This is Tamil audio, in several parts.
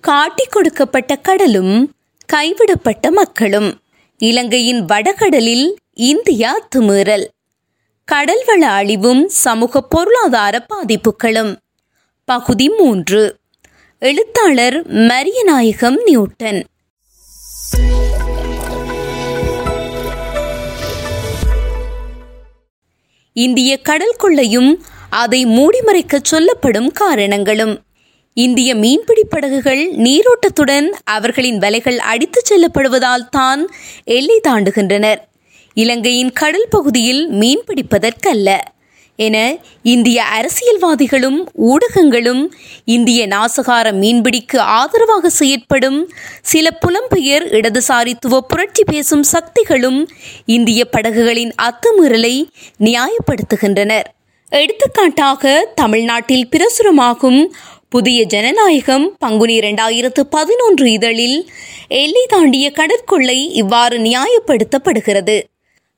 காட்டிக் கொடுக்கப்பட்ட கடலும் கைவிடப்பட்ட மக்களும். இலங்கையின் வடகடலில் இந்தியா துமீறல் கடல்வள அழிவும் சமூக பொருளாதார பாதிப்புகளும். பகுதி மூன்று. எழுத்தாளர் மரியநாயகம் நியூட்டன். இந்திய கடல் கொள்ளையும் அதை மூடிமறைக்க சொல்லப்படும் காரணங்களும். இந்திய மீன்பிடி படகுகள் நீரோட்டத்துடன் அவர்களின் வலைகள் அடித்துச் செல்லப்படுவதால் தான் எல்லை தாண்டுகின்றனர். இலங்கையின் கடல் பகுதியில் மீன்பிடிப்பதற்கல்ல என இந்திய அரசியல்வாதிகளும் ஊடகங்களும் இந்திய நாசகார மீன்பிடிக்கு ஆதரவாக செயற்படும் சில புலம்பெயர் இடதுசாரித்துவ புரட்சி பேசும் சக்திகளும் இந்திய படகுகளின் அத்துமீறலை நியாயப்படுத்துகின்றனர். எடுத்துக்காட்டாக தமிழ்நாட்டில் பிரசுரமாகும் புதிய ஜனநாயகம் பங்குனி இரண்டாயிரத்து பதினொன்று இதழில் எல்லை தாண்டிய கடற்கொள்ளை இவ்வாறு நியாயப்படுத்தப்படுகிறது.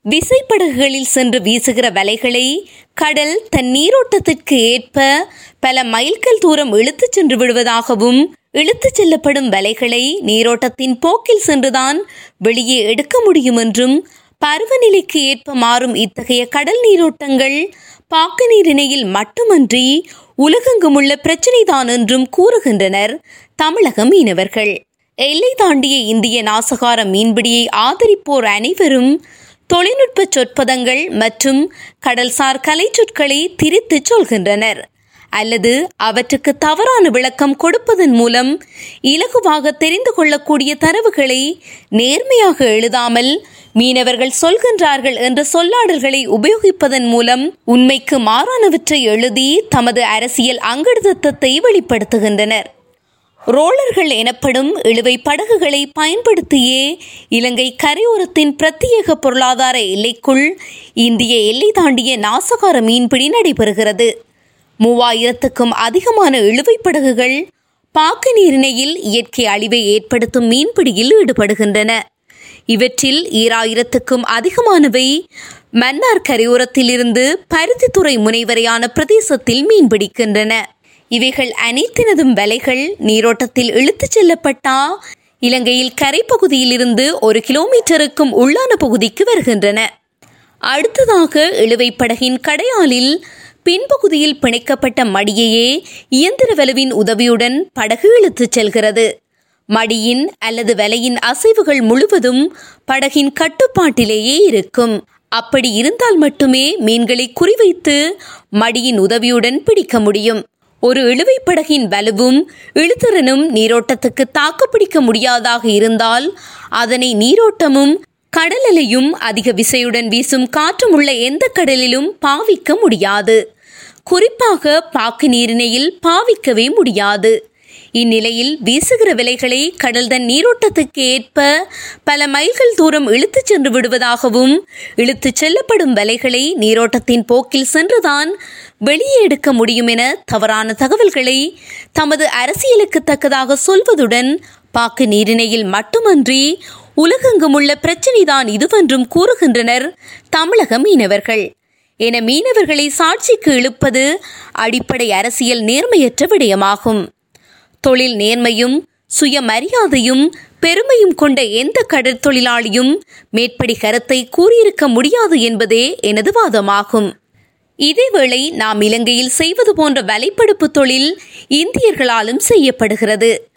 விசைப்படகுகளில் சென்று வீசுகிற வலைகளை கடல் தன் நீரோட்டத்திற்கு ஏற்ப பல மைல்கள் தூரம் இழுத்துச் சென்று விடுவதாகவும் இழுத்துச் செல்லப்படும் வலைகளை நீரோட்டத்தின் போக்கில் சென்றுதான் வெளியே எடுக்க முடியும் என்றும் பருவநிலைக்கு ஏற்ப மாறும் இத்தகைய கடல் நீரோட்டங்கள் பாக்கு நீரிணையில் மட்டுமன்றி உலகெங்குமுள்ள பிரச்சினைதான் என்றும் கூறுகின்றனர். தமிழக மீனவர்கள். எல்லை தாண்டிய இந்திய நாசகார மீன்பிடியை ஆதரிப்போர் அனைவரும் தொழில்நுட்ப சொற்பதங்கள் மற்றும் கடல்சார் கலை சொற்களை திரித்து சொல்கின்றனர். அல்லது அவற்றுக்கு தவறான விளக்கம் கொடுப்பதன் மூலம் இலகுவாக தெரிந்து கொள்ளக்கூடிய தரவுகளை நேர்மையாக எழுதாமல் மீனவர்கள் சொல்கின்றார்கள் என்ற சொல்லாடல்களை உபயோகிப்பதன் மூலம் உண்மைக்கு மாறானவற்றை எழுதி தமது அரசியல் அங்கடுத்தத்தை வெளிப்படுத்துகின்றனர். ரோலர்கள் எனப்படும் இழுவை படகுகளை பயன்படுத்தியே இலங்கை கரையோரத்தின் பிரத்யேக பொருளாதார எல்லைக்குள் இந்திய எல்லை தாண்டிய நாசகார மீன்பிடி நடைபெறுகிறது. மூவாயிரத்துக்கும் அதிகமான இழுவை படகுகள் பாக்கு நீரிணையில் இயற்கை அழிவை ஏற்படுத்தும் மீன்பிடியில் ஈடுபடுகின்றன. இவற்றில் ஈராயிரத்துக்கும் அதிகமானவை மன்னார் கரையோரத்திலிருந்து பருத்தித்துறை முனைவரையான பிரதேசத்தில் மீன்பிடிக்கின்றன. இவைகள் அனைத்தினதும் வலைகள் நீரோட்டத்தில் இழுத்துச் செல்லப்பட்டா இலங்கையில் கரைப்பகுதியிலிருந்து ஒரு கிலோமீட்டருக்கும் உள்ளான பகுதிக்கு வருகின்றன. அடுத்ததாக இழுவை படகின் கடையாலில் பின்பகுதியில் பிணைக்கப்பட்ட மடியையே இயந்திர வலுவின் உதவியுடன் படகு இழுத்துச் செல்கிறது. மடியின் அல்லது வலையின் அசைவுகள் முழுவதும் படகின் கட்டுப்பாட்டிலேயே இருக்கும். அப்படி இருந்தால் மட்டுமே மீன்களை குறிவைத்து மடியின் உதவியுடன் பிடிக்க முடியும். ஒரு இழுவை படகின் வலுவும் இழுத்திறனும் நீரோட்டத்துக்கு தாக்குப்பிடிக்க முடியாதாக இருந்தால் அதனை நீரோட்டமும் கடலலையும் அதிக விசையுடன் வீசும் காற்றும் உள்ள எந்த கடலிலும் பாவிக்க முடியாது. குறிப்பாக பாக்கு நீரிணையில் பாவிக்கவே முடியாது. இந்நிலையில் வீசுகிற விலைகளை கடல்தன் நீரோட்டத்துக்கு ஏற்ப பல மைல்கள் தூரம் இழுத்துச் சென்று விடுவதாகவும் இழுத்துச் செல்லப்படும் வலைகளை நீரோட்டத்தின் போக்கில் சென்றுதான் வெளியே எடுக்க முடியும் என தவறான தகவல்களை தமது அரசியலுக்கு தக்கதாக சொல்வதுடன் பாக்கு நீரிணையில் மட்டுமன்றி உலகெங்குமுள்ள பிரச்சினைதான் இதுவென்றும் கூறுகின்றனர் தமிழக மீனவர்கள். என மீனவர்களை சாட்சிக்கு இழுப்பது அடிப்படை அரசியல் நேர்மையற்ற விடயமாகும். தொழில் நேர்மையும் சுயமரியாதையும் பெருமையும் கொண்ட எந்த கடற்தொழிலாளியும் மேற்படி கருத்தை கூறியிருக்க முடியாது என்பதே எனது வாதமாகும். இதேவேளை நாம் இலங்கையில் செய்வது போன்ற வலைப்படுப்பு தொழில் இந்தியர்களாலும் செய்யப்படுகிறது.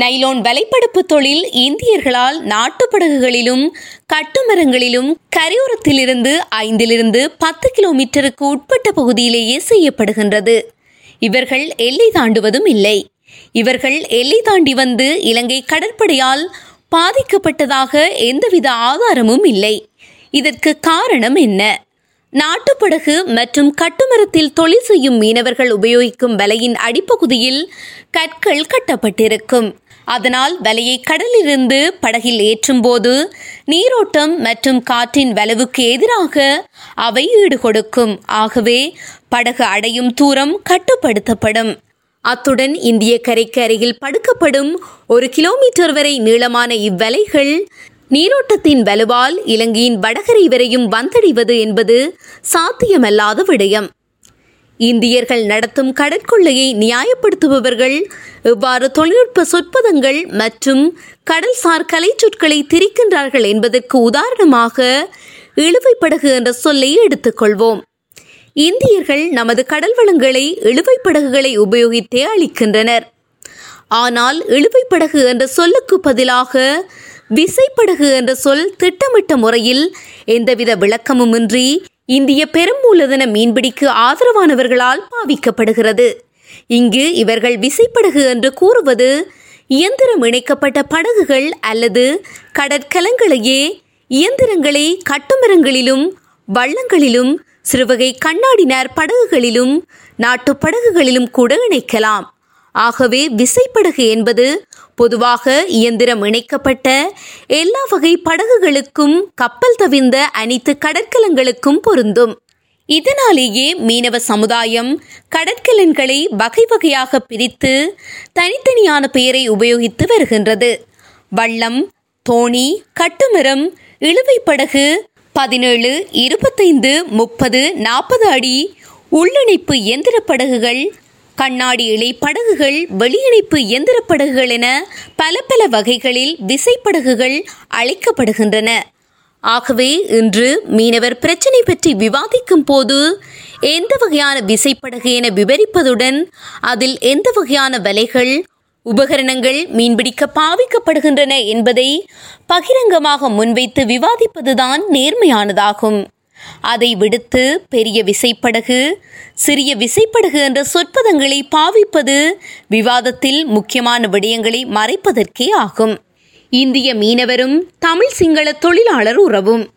நைலோன் வலைப்படுப்பு தொழில் இந்தியர்களால் நாட்டுப்படகுகளிலும் கட்டுமரங்களிலும் கரையோரத்திலிருந்து ஐந்திலிருந்து பத்து கிலோமீட்டருக்கு உட்பட்ட பகுதியிலேயே செய்யப்படுகின்றது. இவர்கள் எல்லை தாண்டுவதும் இல்லை. இவர்கள் எல்லை தாண்டி வந்து இலங்கை கடற்படையால் பாதிக்கப்பட்டதாக எந்தவித ஆதாரமும் இல்லை. இதற்கு காரணம் என்ன? நாட்டுப்படகு மற்றும் கட்டுமரத்தில் தொழில் செய்யும் மீனவர்கள் உபயோகிக்கும் வலையின் அடிப்பகுதியில் கற்கள் கட்டப்பட்டிருக்கும். அதனால் வலையை கடலிலிருந்து படகில் ஏற்றும்போது நீரோட்டம் மற்றும் காற்றின் வலவுக்கு எதிராக அவை ஈடுகொடுக்கும். ஆகவே படகு அடையும் தூரம் கட்டுப்படுத்தப்படும். அத்துடன் இந்திய கரைக்கு அருகில் படுக்கப்படும் ஒரு கிலோமீட்டர் வரை நீளமான இவ்வலைகள் நீரோட்டத்தின் வலுவால் இலங்கையின் வடகரை வரையும் வந்தடைவது என்பது சாத்தியமல்லாத விடயம். இந்தியர்கள் நடத்தும் கடற்கொள்ளையை நியாயப்படுத்துபவர்கள் எவ்வாறு தொழில்நுட்ப சொற்பதங்கள் மற்றும் கடல்சார் கலை சொற்களை திரிக்கின்றார்கள் என்பதற்கு உதாரணமாக இழுவை படகு என்ற சொல்லை எடுத்துக்கொள்வோம். இந்தியர்கள் நமது கடல் வளங்களை இழுவை படகுகளை உபயோகித்தே அளிக்கின்றனர். ஆனால் இழுவை படகு என்ற சொல்லுக்கு பதிலாக விசைப்படகு என்ற சொல் திட்டமிட்ட முறையில் எந்தவித விளக்கமுமின்றி இந்திய பெருமூலதன மீன்பிடிக்கு ஆதரவானவர்களால் பாவிக்கப்படுகிறது. இங்கு இவர்கள் விசைப்படகு என்று கூறுவது இயந்திரம் இணைக்கப்பட்ட படகுகள் அல்லது கடற்கலங்களையே இயந்திரங்களை கட்டுமரங்களிலும் வள்ளங்களிலும் சிறுவகை கண்ணாடினார் படகுகளிலும் நாட்டு படகுகளிலும் கூட இணைக்கலாம். ஆகவே விசைப்படகு என்பது பொதுவாக இயந்திரம் இணைக்கப்பட்ட எல்லா வகை படகுகளுக்கும் கப்பல் தவிர்ந்த அனைத்து கடற்கலங்களுக்கும் பொருந்தும். இதனாலேயே மீனவ சமுதாயம் கடற்கலன்களை வகை வகையாக பிரித்து தனித்தனியான பெயரை உபயோகித்து வருகின்றது. வள்ளம் தோணி கட்டுமரம் இழுவை படகு பதினேழு இருபத்தைந்து முப்பது நாற்பது அடி உள்ளிணைப்பு இயந்திர படகுகள் கண்ணாடி இலை படகுகள் வெளியிணைப்பு எந்திர படகுகள் என பல பல வகைகளில் விசைப்படகுகள் அழைக்கப்படுகின்றன. ஆகவே இன்று மீனவர் பிரச்சினை பற்றி விவாதிக்கும் போது எந்த வகையான விசைப்படகு என விவரிப்பதுடன் அதில் எந்த வகையான வலைகள் உபகரணங்கள் மீன்பிடிக்க பாவிக்கப்படுகின்றன என்பதை பகிரங்கமாக முன்வைத்து விவாதிப்பதுதான் நேர்மையானதாகும். அதை விடுத்து பெரிய விசைப்படகு சிறிய விசைப்படகு என்ற சொற்பதங்களை பாவிப்பது விவாதத்தில் முக்கியமான விடயங்களை மறைப்பதற்கே ஆகும். இந்திய மீனவரும் தமிழ் சிங்கள தொழிலாளர் உறவும்.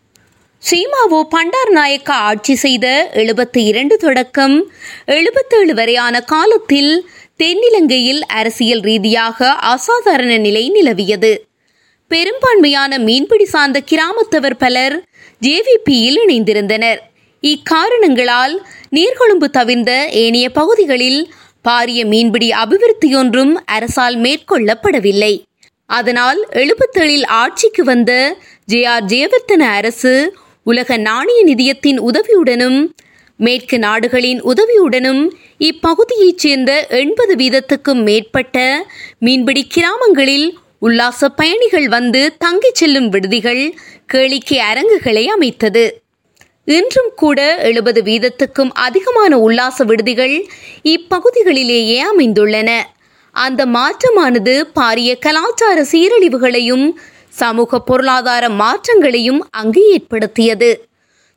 சீமாவோ பண்டார் நாயக்கா ஆட்சி செய்த எழுபத்தி இரண்டு தொடக்கம் எழுபத்தேழு வரையான காலத்தில் தென்னிலங்கையில் அரசியல் ரீதியாக அசாதாரண நிலை நிலவியது. பெரும்பான்மையான மீன்பிடி சார்ந்த கிராமத்தவர் பலர் ஜேவிபியில் இணைந்திருந்தனர். இக்காரணங்களால் நீர்கொழும்பு தவிர்ந்த ஏனைய பகுதிகளில் பாரிய மீன்பிடி அபிவிருத்தியொன்றும் அரசால் மேற்கொள்ளப்படவில்லை. அதனால் எழுபத்தேழில் ஆட்சிக்கு வந்த ஜே ஆர் ஜெயவர்த்தன அரசு உலக நாணய நிதியத்தின் உதவியுடனும் மேற்கு நாடுகளின் உதவியுடனும் இப்பகுதியைச் சேர்ந்த எண்பது வீதத்துக்கும் மேற்பட்ட மீன்பிடி கிராமங்களில் உல்லாச பயணிகள் வந்து தங்கிச் செல்லும் விடுதிகள் கேளிக்கை அரங்குகளை அமைத்தது. இன்றும் கூட எழுபது வீதத்துக்கும் அதிகமான உல்லாச விடுதிகள் இப்பகுதிகளிலேயே அமைந்துள்ளன. அந்த மாற்றமானது பாரிய கலாச்சார சீரழிவுகளையும் சமூக பொருளாதார மாற்றங்களையும் அங்கு ஏற்படுத்தியது.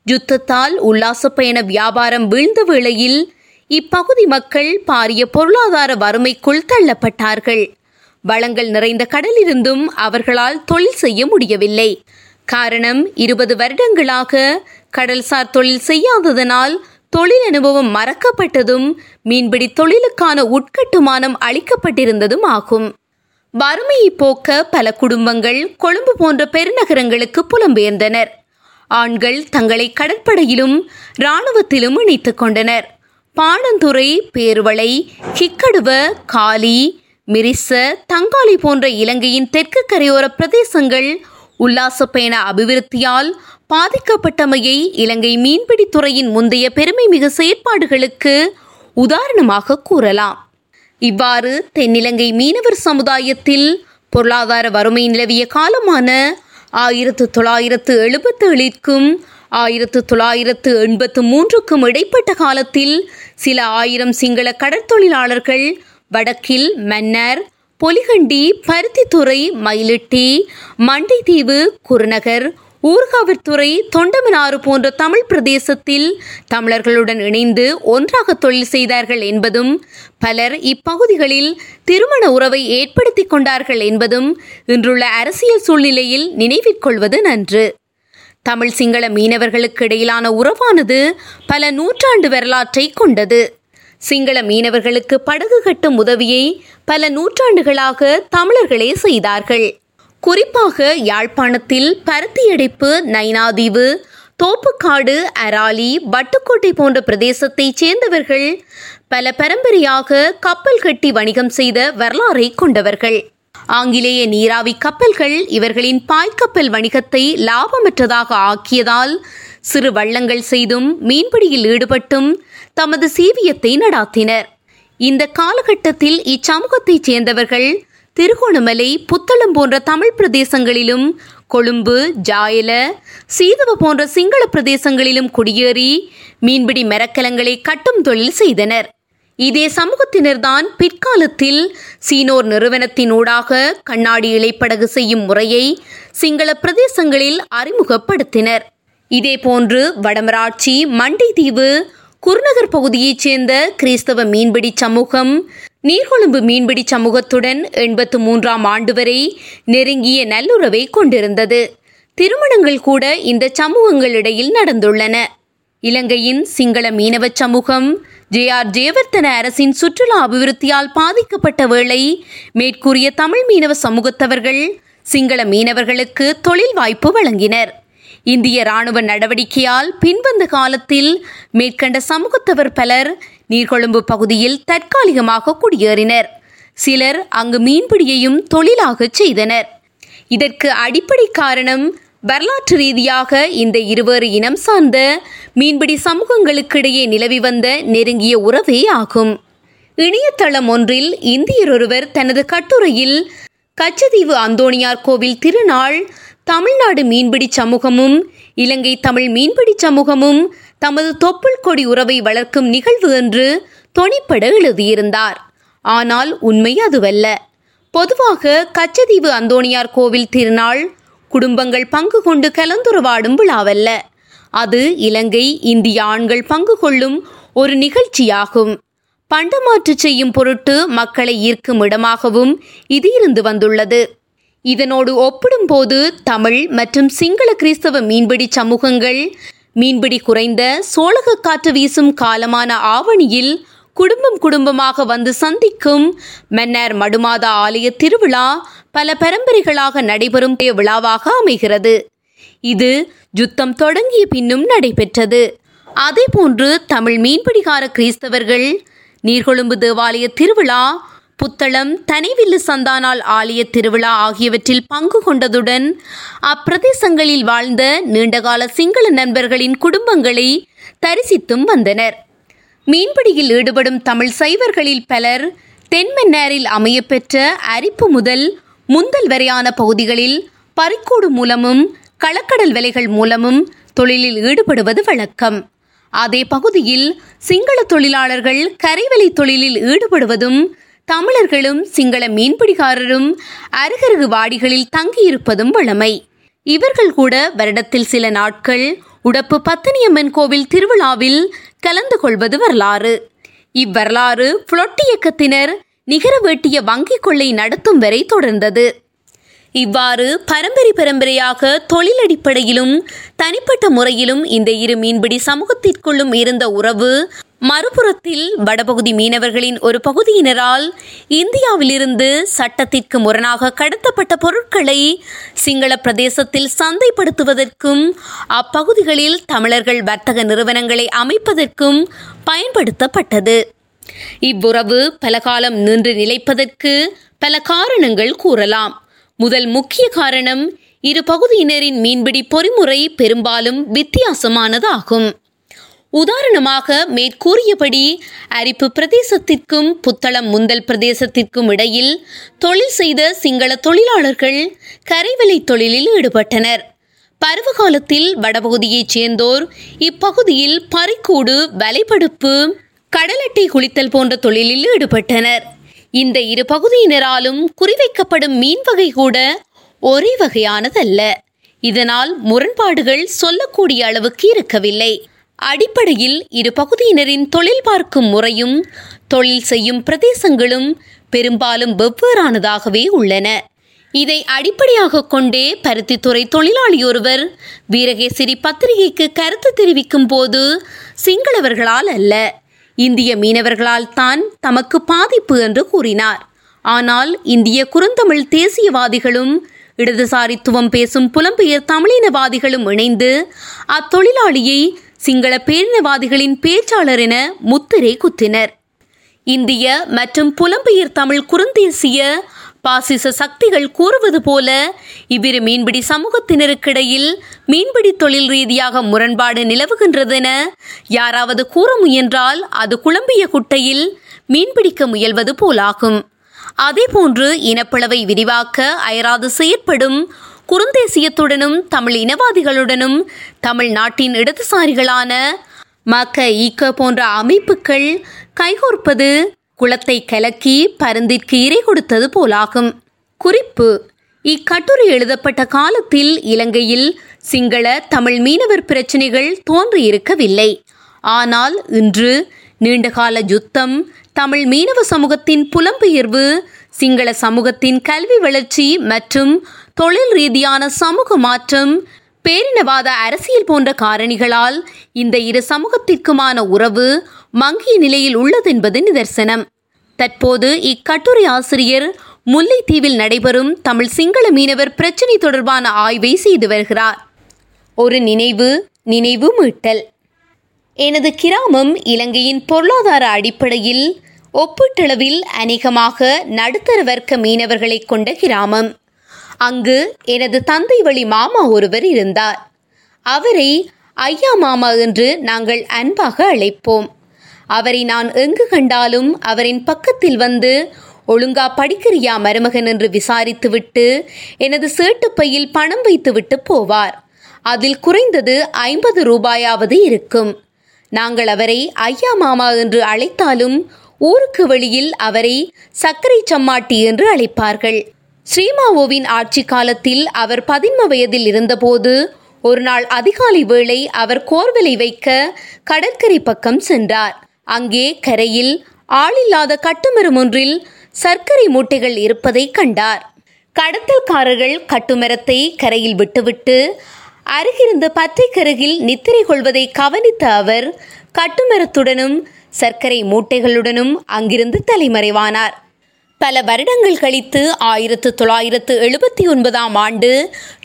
யுத்தத்தால் உல்லாச பயண வியாபாரம் வீழ்ந்த வேளையில் இப்பகுதி மக்கள் பாரிய பொருளாதார வறுமைக்குள் தள்ளப்பட்டார்கள். வளங்கள் நிறைந்த கடலிருந்தும் அவர்களால் தொழில் செய்ய முடியவில்லை. காரணம் இருபது வருடங்களாக கடல்சார் தொழில் செய்யாததனால் தொழில் அனுபவம் மறக்கப்பட்டதும் மீன்பிடி தொழிலுக்கான உட்கட்டுமானம் அளிக்கப்பட்டிருந்ததும் ஆகும். வறுமையை போக்க பல குடும்பங்கள் கொழும்பு போன்ற பெருநகரங்களுக்கு புலம்பெயர்ந்தனர். ஆண்கள் தங்களை கடற்படையிலும் இராணுவத்திலும் இணைத்துக் கொண்டனர். பாணந்துறை பேர்வளை கிக்கடுவ காலி மிரிச தங்காளி போன்ற இலங்கையின் தெற்கு கரையோர பிரதேசங்கள் உல்லாச பயண அபிவிருத்தியால் பாதிக்கப்பட்டமையை இலங்கை மீன்பிடித்துறையின் முந்தைய பெருமை மிகு செயற்பாடுகளுக்கு உதாரணமாக கூறலாம். இவ்வாறு தென்னிலங்கை மீனவர் சமுதாயத்தில் பொருளாதார வறுமை நிலவிய காலமான ஆயிரத்து தொள்ளாயிரத்து எழுபத்தேழிற்கும் ஆயிரத்து தொள்ளாயிரத்து எண்பத்து மூன்றுக்கும் இடைப்பட்ட காலத்தில் சில ஆயிரம் சிங்கள கடற்தொழிலாளர்கள் வடக்கில் மன்னர் பொலிகண்டி பருத்தித்துறை மயிலிட்டி மண்டைத்தீவு குருநகர் ஊர்காவிற்துறை தொண்டமனாறு போன்ற தமிழ் பிரதேசத்தில் தமிழர்களுடன் இணைந்து ஒன்றாக தொழில் செய்தார்கள் என்பதும் பலர் இப்பகுதிகளில் திருமண உறவை ஏற்படுத்தி கொண்டார்கள் என்பதும் இன்றுள்ள அரசியல் சூழ்நிலையில் நினைவிற்கொள்வது நன்று. தமிழ் சிங்கள மீனவர்களுக்கு இடையிலான உறவானது பல நூற்றாண்டு வரலாற்றை கொண்டது. சிங்கள மீனவர்களுக்கு படகு கட்டும் உதவியை பல நூற்றாண்டுகளாக தமிழர்களே செய்தார்கள். குறிப்பாக யாழ்ப்பாணத்தில் பருத்தியடைப்பு நைனாதீவு தோப்புக்காடு அராலி வட்டுக்கோட்டை போன்ற பிரதேசத்தைச் சேர்ந்தவர்கள் பல பரம்பரையாக கப்பல் கட்டி வணிகம் செய்த வரலாறை கொண்டவர்கள். ஆங்கிலேய நீராவி கப்பல்கள் இவர்களின் பாய்க்கப்பல் வணிகத்தை லாபமற்றதாக ஆக்கியதால் சிறு வள்ளங்கள் செய்தும் மீன்பிடியில் ஈடுபட்டும் தமது சீவியத்தை நடாத்தினர். இந்த காலகட்டத்தில் இச்சமூகத்தைச் சேர்ந்தவர்கள் திருகோணமலை புத்தளம் போன்ற தமிழ் பிரதேசங்களிலும் கொழும்பு ஜாயல சீதவ போன்ற சிங்கள பிரதேசங்களிலும் குடியேறி மீன்பிடி மரக்கலங்களை கட்டும் தொழில் செய்தனர். இதே சமூகத்தினர்தான் பிற்காலத்தில் சீனோர் நிறுவனத்தினூடாக கண்ணாடி இலைப்படகு செய்யும் முறையை சிங்கள பிரதேசங்களில் அறிமுகப்படுத்தினர். இதேபோன்று வடமராட்சி மண்டைதீவு குருநகர் பகுதியைச் சேர்ந்த கிறிஸ்தவ மீன்பிடி சமூகம் நீர்கொழும்பு மீன்பிடி சமூகத்துடன் எண்பத்து மூன்றாம் ஆண்டு வரை நெருங்கிய நல்லுறவை கொண்டிருந்தது. திருமணங்கள் கூட இந்த சமூகங்களிடையில் நடந்துள்ளன. இலங்கையின் சிங்கள மீனவ சமூகம் ஜே ஆர் ஜெயவர்த்தன அரசின் சுற்றுலா அபிவிருத்தியால் பாதிக்கப்பட்ட வேளை மேற்கூறிய தமிழ் மீனவ சமூகத்தவர்கள் சிங்கள மீனவர்களுக்கு தொழில் வாய்ப்பு வழங்கினர். இந்திய ராணுவ நடவடிக்கையால் பின்வந்த காலத்தில் மேற்கண்ட சமூகத்தவர் பலர் நீர்கொழும்பு பகுதியில் தற்காலிகமாக குடியேறினர். சிலர் அங்கு மீன்பிடியையும் தொழிலாகச் செய்தனர். இதற்கு அடிப்படை காரணம் வரலாற்று ரீதியாக இந்த இருவேறு இனம் சார்ந்த மீன்பிடி சமூகங்களுக்கிடையே நிலவி வந்த நெருங்கிய உறவே ஆகும். இணையதளம் ஒன்றில் இந்தியர் ஒருவர் தனது கட்டுரையில் கச்சதீவு அந்தோணியார் கோவில் திருநாள் தமிழ்நாடு மீன்பிடி சமூகமும் இலங்கை தமிழ் மீன்பிடி சமூகமும் தமது தொப்புள் கொடி உறவை வளர்க்கும் நிகழ்வு என்று தொனிப்பட எழுதியிருந்தார். ஆனால் உண்மை அதுவல்ல. பொதுவாக கச்சதீவு அந்தோணியார் கோவில் திருநாள் குடும்பங்கள் பங்கு கொண்டு கலந்துரவாடும் விழாவல்ல. அது இலங்கை இந்திய ஆண்கள் பங்கு கொள்ளும் ஒரு நிகழ்ச்சியாகும். பண்டமாற்று செய்யும் பொருட்டு மக்களை ஈர்க்கும் இடமாகவும் இது இருந்து வந்துள்ளது. இதனோடு ஒப்பிடும்போது தமிழ் மற்றும் சிங்கள கிறிஸ்தவ மீன்பிடி சமூகங்கள் மீன்பிடி குறைந்த சோழக காற்று வீசும் காலமான ஆவணியில் குடும்பம் குடும்பமாக வந்து சந்திக்கும் மன்னர் மடுமாதா ஆலய திருவிழா பல பரம்பரைகளாக நடைபெறும் விழாவாக அமைகிறது. இது யுத்தம் தொடங்கிய பின்னும் நடைபெற்றது. அதேபோன்று தமிழ் மீன்பிடிகார கிறிஸ்தவர்கள் நீர்கொழும்பு தேவாலய திருவிழா புத்தளம் தனிவில்லு சந்தானால் ஆலய திருவிழா ஆகியவற்றில் பங்கு கொண்டதுடன் அப்பிரதேசங்களில் வாழ்ந்த நீண்டகால சிங்கள நண்பர்களின் குடும்பங்களை தரிசித்தும் வந்தனர். மீன்பிடியில் ஈடுபடும் தமிழ் சைவர்களில் பலர் தென்மன்னாரில் அமையப்பெற்ற அரிப்பு முதல் முந்தல் வரையான பகுதிகளில் பறிக்கோடு மூலமும் களக்கடல் விலைகள் மூலமும் தொழிலில் ஈடுபடுவது வழக்கம். அதே பகுதியில் சிங்கள தொழிலாளர்கள் கரைவலை தொழிலில் ஈடுபடுவதும் தமிழர்களும் சிங்கள மீன்பிடிகாரரும் அருகருகு வாடிகளில் தங்கியிருப்பதும் வழமை. இவர்கள் கூட வருடத்தில் சில நாட்கள் உடப்பு பத்தினியம்மன் கோவில் திருவிழாவில் கலந்து கொள்வது வரலாறு. இவ்வரலாறு புலொட் இயக்கத்தினர் நிகர வேட்டிய வங்கிக் கொள்ளை நடத்தும் வரை தொடர்ந்தது. இவ்வாறு பரம்பரை பரம்பரையாக தொழில் அடிப்படையிலும் தனிப்பட்ட முறையிலும் இந்த இரு மீன்பிடி சமூகத்திற்குள்ளும் இருந்த உறவு மறுபுறத்தில் வடபகுதி மீனவர்களின் ஒரு பகுதியினரால் இந்தியாவிலிருந்து சட்டத்திற்கு முரணாக கடத்தப்பட்ட பொருட்களை சிங்கள பிரதேசத்தில் சந்தைப்படுத்துவதற்கும் அப்பகுதிகளில் தமிழர்கள் வர்த்தக நிறுவனங்களை அமைப்பதற்கும் பயன்படுத்தப்பட்டது. இவ்வுறவு பல காலம் நின்று நிலைப்பதற்கு பல காரணங்கள் கூறலாம். முதல் முக்கிய காரணம் இரு பகுதியினரின் மீன்பிடி பொறிமுறை பெரும்பாலும் வித்தியாசமானதாகும். உதாரணமாக மேற்கூறியபடி அரிப்பு பிரதேசத்திற்கும் புத்தளம் முந்தல் பிரதேசத்திற்கும் இடையில் தொழில் செய்த சிங்கள தொழிலாளர்கள் கரைவலை தொழிலில் ஈடுபட்டனர். பருவகாலத்தில் வடபகுதியைச் சேர்ந்தோர் இப்பகுதியில் பறிக்கூடு வலைப்படுப்பு கடலட்டை குளித்தல் போன்ற தொழிலில் ஈடுபட்டனர். இந்த இரு பகுதியினராலும் குறிவைக்கப்படும் மீன் வகை கூட ஒரே வகையானதல்ல. இதனால் முரண்பாடுகள் சொல்லக்கூடிய அளவுக்கு இருக்கவில்லை. அடிப்படையில் இரு பகுதியினரின் தொழில் பார்க்கும் முறையும் தொழில் செய்யும் பிரதேசங்களும் பெரும்பாலும் வெவ்வேறானதாகவே உள்ளன. இதை அடிப்படையாக கொண்டே பருத்தித்துறை தொழிலாளி ஒருவர் வீரகேசரி பத்திரிகைக்கு கருத்து தெரிவிக்கும் போது சிங்களவர்களால் அல்ல இந்திய மீனவர்களால் தான் தமக்கு பாதிப்பு என்று கூறினார். ஆனால் இந்திய குறுந்தமிழ் தேசியவாதிகளும் இடதுசாரித்துவம் பேசும் புலம்பெயர் தமிழினவாதிகளும் இணைந்து அத்தொழிலாளியை சிங்கள பேரினவாதிகளின் பேச்சாளர் என முத்திரை குத்தினர். இந்திய மற்றும் புலம்பெயர் தமிழ் குறுந்தேசிய பாசிச சக்திகள் கூறுவது போல இவ்விரு மீன்பிடி சமூகத்தினருக்கிடையில் மீன்பிடி தொழில் ரீதியாக முரண்பாடு நிலவுகின்றதென யாராவது கூற முயன்றால் அது குழம்பிய குட்டையில் மீன்பிடிக்க முயல்வது போலாகும். அதேபோன்று இனப்பிளவை விரிவாக்க அயராது செயற்படும் குறுந்தேசியத்துடனும் தமிழ் இனவாதிகளுடனும் தமிழ்நாட்டின் இடதுசாரிகளான மக்க ஈக்க போன்ற அமைப்புகள் கைகோர்ப்பது குளத்தை கலக்கி பருந்திற்கு இறை கொடுத்தது போலாகும். குறிப்பு இக்கட்டுரை எழுதப்பட்ட காலத்தில் இலங்கையில் சிங்கள தமிழ் மீனவர் பிரச்சினைகள் தோன்றியிருக்கவில்லை ஆனால் இன்று நீண்டகால யுத்தம் தமிழ் மீனவ சமூகத்தின் புலம்பெயர்வு சிங்கள சமூகத்தின் கல்வி வளர்ச்சி மற்றும் தொழில் ரீதியான சமூக மாற்றம் பேரினவாத அரசியல் போன்ற காரணிகளால் இந்த இரு சமூகத்திற்குமான உறவு மங்கிய நிலையில் உள்ளதென்பது நிதர்சனம். தற்போது இக்கட்டுரை ஆசிரியர் முல்லைத்தீவில் நடைபெறும் தமிழ் சிங்கள மீனவர் பிரச்சினை தொடர்பான ஆய்வை செய்து வருகிறார். ஒரு நினைவு நினைவு மீட்டல். எனது கிராமம் இலங்கையின் பொருளாதார அடிப்படையில் ஒப்பீட்டளவில் அநேகமாக நடுத்தர வர்க்க மீனவர்களை கொண்ட கிராமம். அங்கு எனது தந்தை வழி மாமா ஒருவர் இருந்தார். அவரை ஐயா மாமா என்று நாங்கள் அன்பாக அழைப்போம். அவரை நான் எங்கு கண்டாலும் அவரின் பக்கத்தில் வந்து ஒழுங்கா படிக்கிறியா மருமகன் என்று விசாரித்துவிட்டு எனது சேட்டுப்பையில் பணம் வைத்துவிட்டு போவார். அதில் குறைந்தது ஐம்பது ரூபாயாவது இருக்கும். நாங்கள் அவரை ஐயா மாமா என்று அழைத்தாலும் ஊருக்கு வெளியில் அவரை சர்க்கரை சம்மாட்டி என்று அழைப்பார்கள். ஸ்ரீமாவோவின் ஆட்சி காலத்தில் அவர் பதின்ம வயதில் இருந்தபோது ஒரு நாள் அதிகாலை வேளை அவர் கோர்வலை வைக்க கடற்கரை பக்கம் சென்றார். அங்கே கரையில் ஆளில்லாத கட்டுமரம் ஒன்றில் சர்க்கரை மூட்டைகள் இருப்பதை கண்டார். கடத்தல்காரர்கள் கட்டுமரத்தை கரையில் விட்டுவிட்டு அருகிருந்த பற்றைக்கருகில் நித்திரை கொள்வதை கவனித்த அவர் கட்டுமரத்துடனும் சர்க்கரை மூட்டைகளுடனும் அங்கிருந்து தலைமறைவானார். பல வருடங்கள் கழித்து ஆயிரத்து தொள்ளாயிரத்து எழுபத்தி ஒன்பதாம் ஆண்டு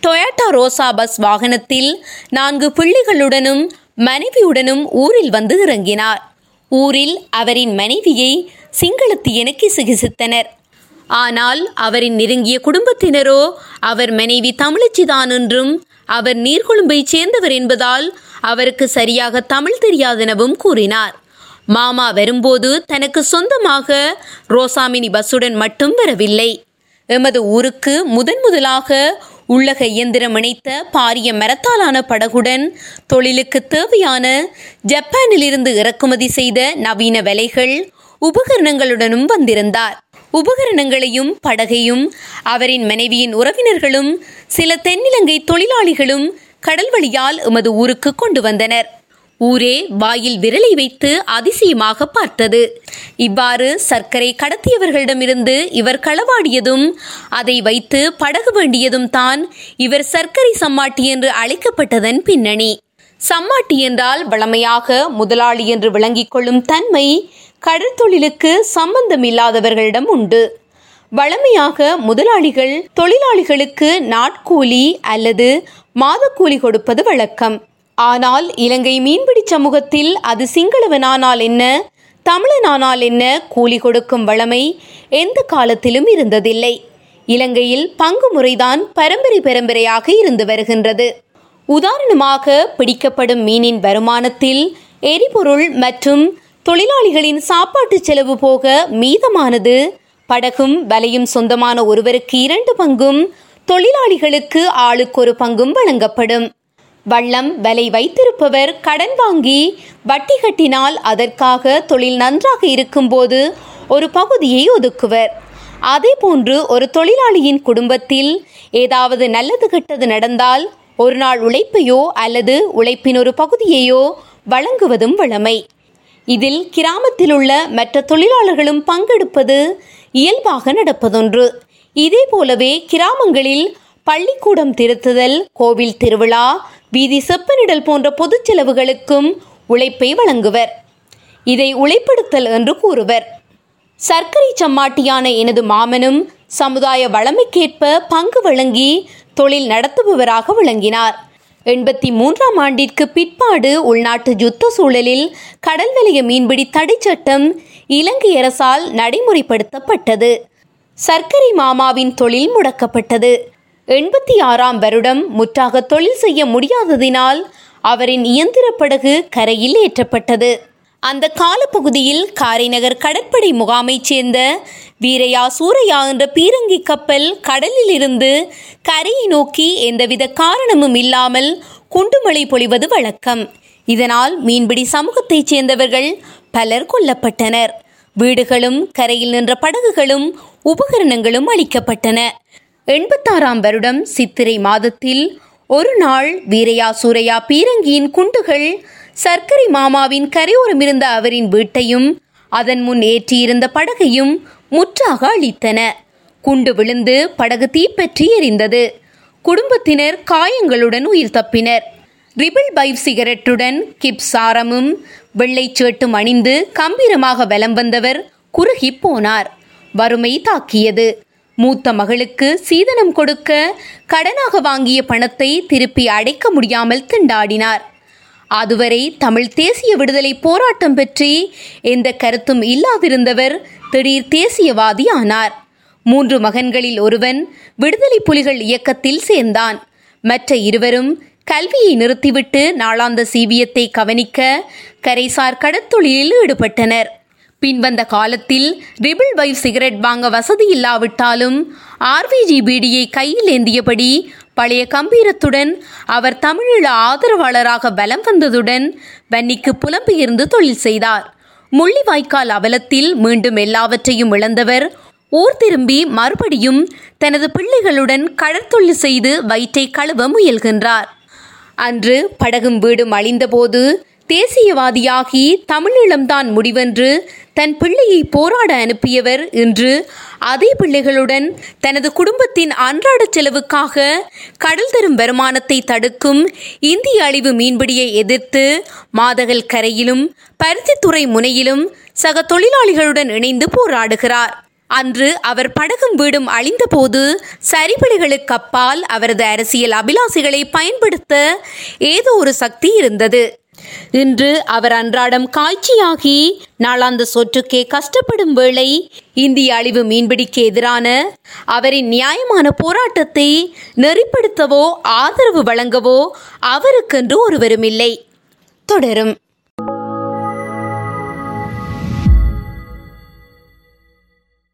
டொயாட்டா ரோசா பஸ் வாகனத்தில் நான்கு பிள்ளைகளுடனும் மனைவியுடனும் ஊரில் வந்து இறங்கினார். ஊரில் அவரின் மனைவியை சிங்களத்து எனக்கு சிகிச்சித்தனர். ஆனால் அவரின் நெருங்கிய குடும்பத்தினரோ அவர் மனைவி தமிழச்சிதான் என்றும் அவர் நீர்கொழும்பைச் சேர்ந்தவர் என்பதால் அவருக்கு சரியாக தமிழ் தெரியாதெனவும் கூறினார். மாமா வரும்போது தனக்கு சொந்தமாக ரோசாமினி பஸ்ஸுடன் மட்டும் வரவில்லை. எமது ஊருக்கு முதன் முதலாக உள்ளக இயந்திரம் இணைத்த பாரிய மரத்தாலான படகுடன் தொழிலுக்கு தேவையான ஜப்பானிலிருந்து இறக்குமதி செய்த நவீன வலைகள் உபகரணங்களுடனும் வந்திருந்தார். உபகரணங்களையும் படகையும் அவரின் மனைவியின் உறவினர்களும் சில தென்னிலங்கை தொழிலாளிகளும் கடல் வழியால் எமது ஊருக்கு கொண்டு வந்தனர். ஊரே வாயில் விரலை வைத்து அதிசயமாக பார்த்தது. இவ்வாறு சர்க்கரை கடத்தியவர்களிடமிருந்து இவர் களவாடியதும் அதை வைத்து படகு வேண்டியதும் தான் இவர் சர்க்கரை சம்மாட்டி என்று அழைக்கப்பட்டதன் பின்னணி. சம்மாட்டி என்றால் வளமையாக முதலாளி என்று விளங்கிக் கொள்ளும் தன்மை கடற்தொழிலுக்கு சம்பந்தமில்லாதவர்களிடம் உண்டு. வளமையாக முதலாளிகள் தொழிலாளிகளுக்கு நாட்கூலி அல்லது மாதக்கூலி கொடுப்பது வழக்கம். ஆனால் இலங்கை மீன்பிடி சமூகத்தில் அது சிங்களவனானால் என்ன? தமிழனானால் என்ன? கூலி கொடுக்கும் வளமை எந்த காலத்திலும் இருந்ததில்லை. இலங்கையில் பங்கு முறைதான் பரம்பரை பரம்பரையாக இருந்து வருகின்றது. உதாரணமாக பிடிக்கப்படும் மீனின் வருமானத்தில் எரிபொருள் மற்றும் தொழிலாளிகளின் சாப்பாட்டு செலவு போக மீதமானது படகும் வலையும் சொந்தமான ஒருவருக்கு இரண்டு பங்கும் தொழிலாளிகளுக்கு ஆளுக்கு ஒரு பங்கும் வழங்கப்படும். வள்ளம் வலை வைத்திருப்பவர் கடன் வாங்கி வட்டி கட்டினால் அதற்காக தொழில் நன்றாக இருக்கும்போது ஒரு பகுதியை ஒதுக்குவர். அதே போன்று ஒரு தொழிலாளியின் குடும்பத்தில் ஏதாவது நல்லது கெட்டது நடந்தால் ஒரு நாள் உழைப்பையோ அல்லது உழைப்பின் ஒரு பகுதியையோ வழங்குவதும் வழமை. இதில் கிராமத்தில் உள்ள மற்ற தொழிலாளர்களும் பங்கெடுப்பது இயல்பாக நடப்பதொன்று. இதே போலவே கிராமங்களில் பள்ளிக்கூடம் திருத்துதல் கோவில் திருவிழா வீதி செப்பனிடல் போன்ற பொதுச் செலவுகளுக்கும் உழைப்பை வழங்குவர். இதை உழைப்படுத்தல் என்று கூறுவர். சர்க்கரை சம்மாட்டியான எனது மாமனும் சமுதாய வளமைக்கேற்ப பங்கு வழங்கி தொழில் நடத்துபவராக விளங்கினார். எண்பத்தி மூன்றாம் ஆண்டிற்கு பிற்பாடு உள்நாட்டு யுத்த சூழலில் கடல் நிலைய மீன்பிடி தடை சட்டம் இலங்கை அரசால் நடைமுறைப்படுத்தப்பட்டது. சர்க்கரை மாமாவின் தொழில் முடக்கப்பட்டது. எண்பத்தி ஆறாம் வருடம் முற்றாக தொழில் செய்ய முடியாததினால் அவரின் இயந்திர படகு கரையில் ஏற்றப்பட்டது. அந்த காலப்பகுதியில் காரைநகர் கடற்படை முகாமைச் சேர்ந்த வீரையா சூரையா என்ற பீரங்கி கப்பல் கடலில் இருந்து கரையை நோக்கி எந்தவித காரணமும் இல்லாமல் குண்டுமழை பொழிவது வழக்கம். இதனால் மீன்பிடி சமூகத்தைச் சேர்ந்தவர்கள் பலர் கொல்லப்பட்டனர். வீடுகளும் கரையில் நின்ற படகுகளும் உபகரணங்களும் அளிக்கப்பட்டன. எண்பத்தாறாம் வருடம் சித்திரை மாதத்தில் ஒரு நாள் வீரையா சூரையா பீரங்கியின் குண்டுகள் சர்க்கரை மாமாவின் கரையோரமிருந்த அவரின் வீட்டையும் அதன் முன் ஏற்றியிருந்த படகையும் முற்றாக அழித்தன. குண்டு விழுந்து படகு தீப்பற்றி எரிந்தது. குடும்பத்தினர் காயங்களுடன் உயிர் தப்பினர். ரிபிள் பைவ் சிகரெட்டுடன் கிப் சாரமும் வெள்ளை சேட்டும் அணிந்து கம்பீரமாக வலம் வந்தவர் குறுகி போனார். வறுமை தாக்கியது. மூத்த மகளுக்கு சீதனம் கொடுக்க கடனாக வாங்கிய பணத்தை திருப்பி அடைக்க முடியாமல் திண்டாடினார். அதுவரை தமிழ் தேசிய விடுதலை போராட்டம் பற்றி எந்த கருத்தும் இல்லாதிருந்தவர் திடீர் தேசியவாதி ஆனார் மூன்று மகன்களில் ஒருவன் விடுதலை புலிகள் இயக்கத்தில் சேர்ந்தான். மற்ற இருவரும் கல்வியை நிறுத்திவிட்டு நாளாந்த சீவியத்தை கவனிக்க கரைசார் கடத்தொழிலில் ஈடுபட்டனர். பின்வந்த காலத்தில் ரிபிள் வைவ் சிகரெட் வாங்க வசதி இல்லாவிட்டாலும் ஆர்விஜி பீடியை கையில் ஏந்தியபடி பழைய கம்பீரத்துடன் அவர் தமிழீழ ஆதரவாளராக பலம் வந்ததுடன் வன்னிக்கு புலம்பெயர்ந்து தொழில் செய்தார். முள்ளிவாய்க்கால் அவலத்தில் மீண்டும் எல்லாவற்றையும் இழந்தவர் ஊர் திரும்பி மறுபடியும் தனது பிள்ளைகளுடன் கடற்தொழில் செய்து வயிற்றை கழுவ முயல்கின்றார். அன்று படகும் வீடும் அழிந்தபோது தேசியவாதியாகி தமிழீழம்தான் முடிவென்று தன் பிள்ளையை போராட அனுப்பியவர் இன்று. அதே பிள்ளைகளுடன் தனது குடும்பத்தின் அன்றாட செலவுக்காக கடல் தரும் வருமானத்தை தடுக்கும் இந்திய அழிவு மீன்பிடியை எதிர்த்து மாதகல் கரையிலும் பருத்தித்துறை முனையிலும் சக தொழிலாளிகளுடன் இணைந்து போராடுகிறார். அன்று அவர் படகும் வீடும் அழிந்தபோது சரிபலிகளுக்கு அப்பால் அவரது அரசியல் அபிலாசிகளை பயன்படுத்த ஏதோ ஒரு சக்தி இருந்தது. இன்று அவர் அன்றாடம் காய்ச்சியாகி நாளாந்த சொற்றுக்கே கஷ்டப்படும் வேளை இந்திய அழிவு மீன்பிடிக்கு எதிரான அவரின் நியாயமான போராட்டத்தை நெறிப்படுத்தவோ ஆதரவு வழங்கவோ அவருக்கென்று ஒருவரும் இல்லை தொடரும்.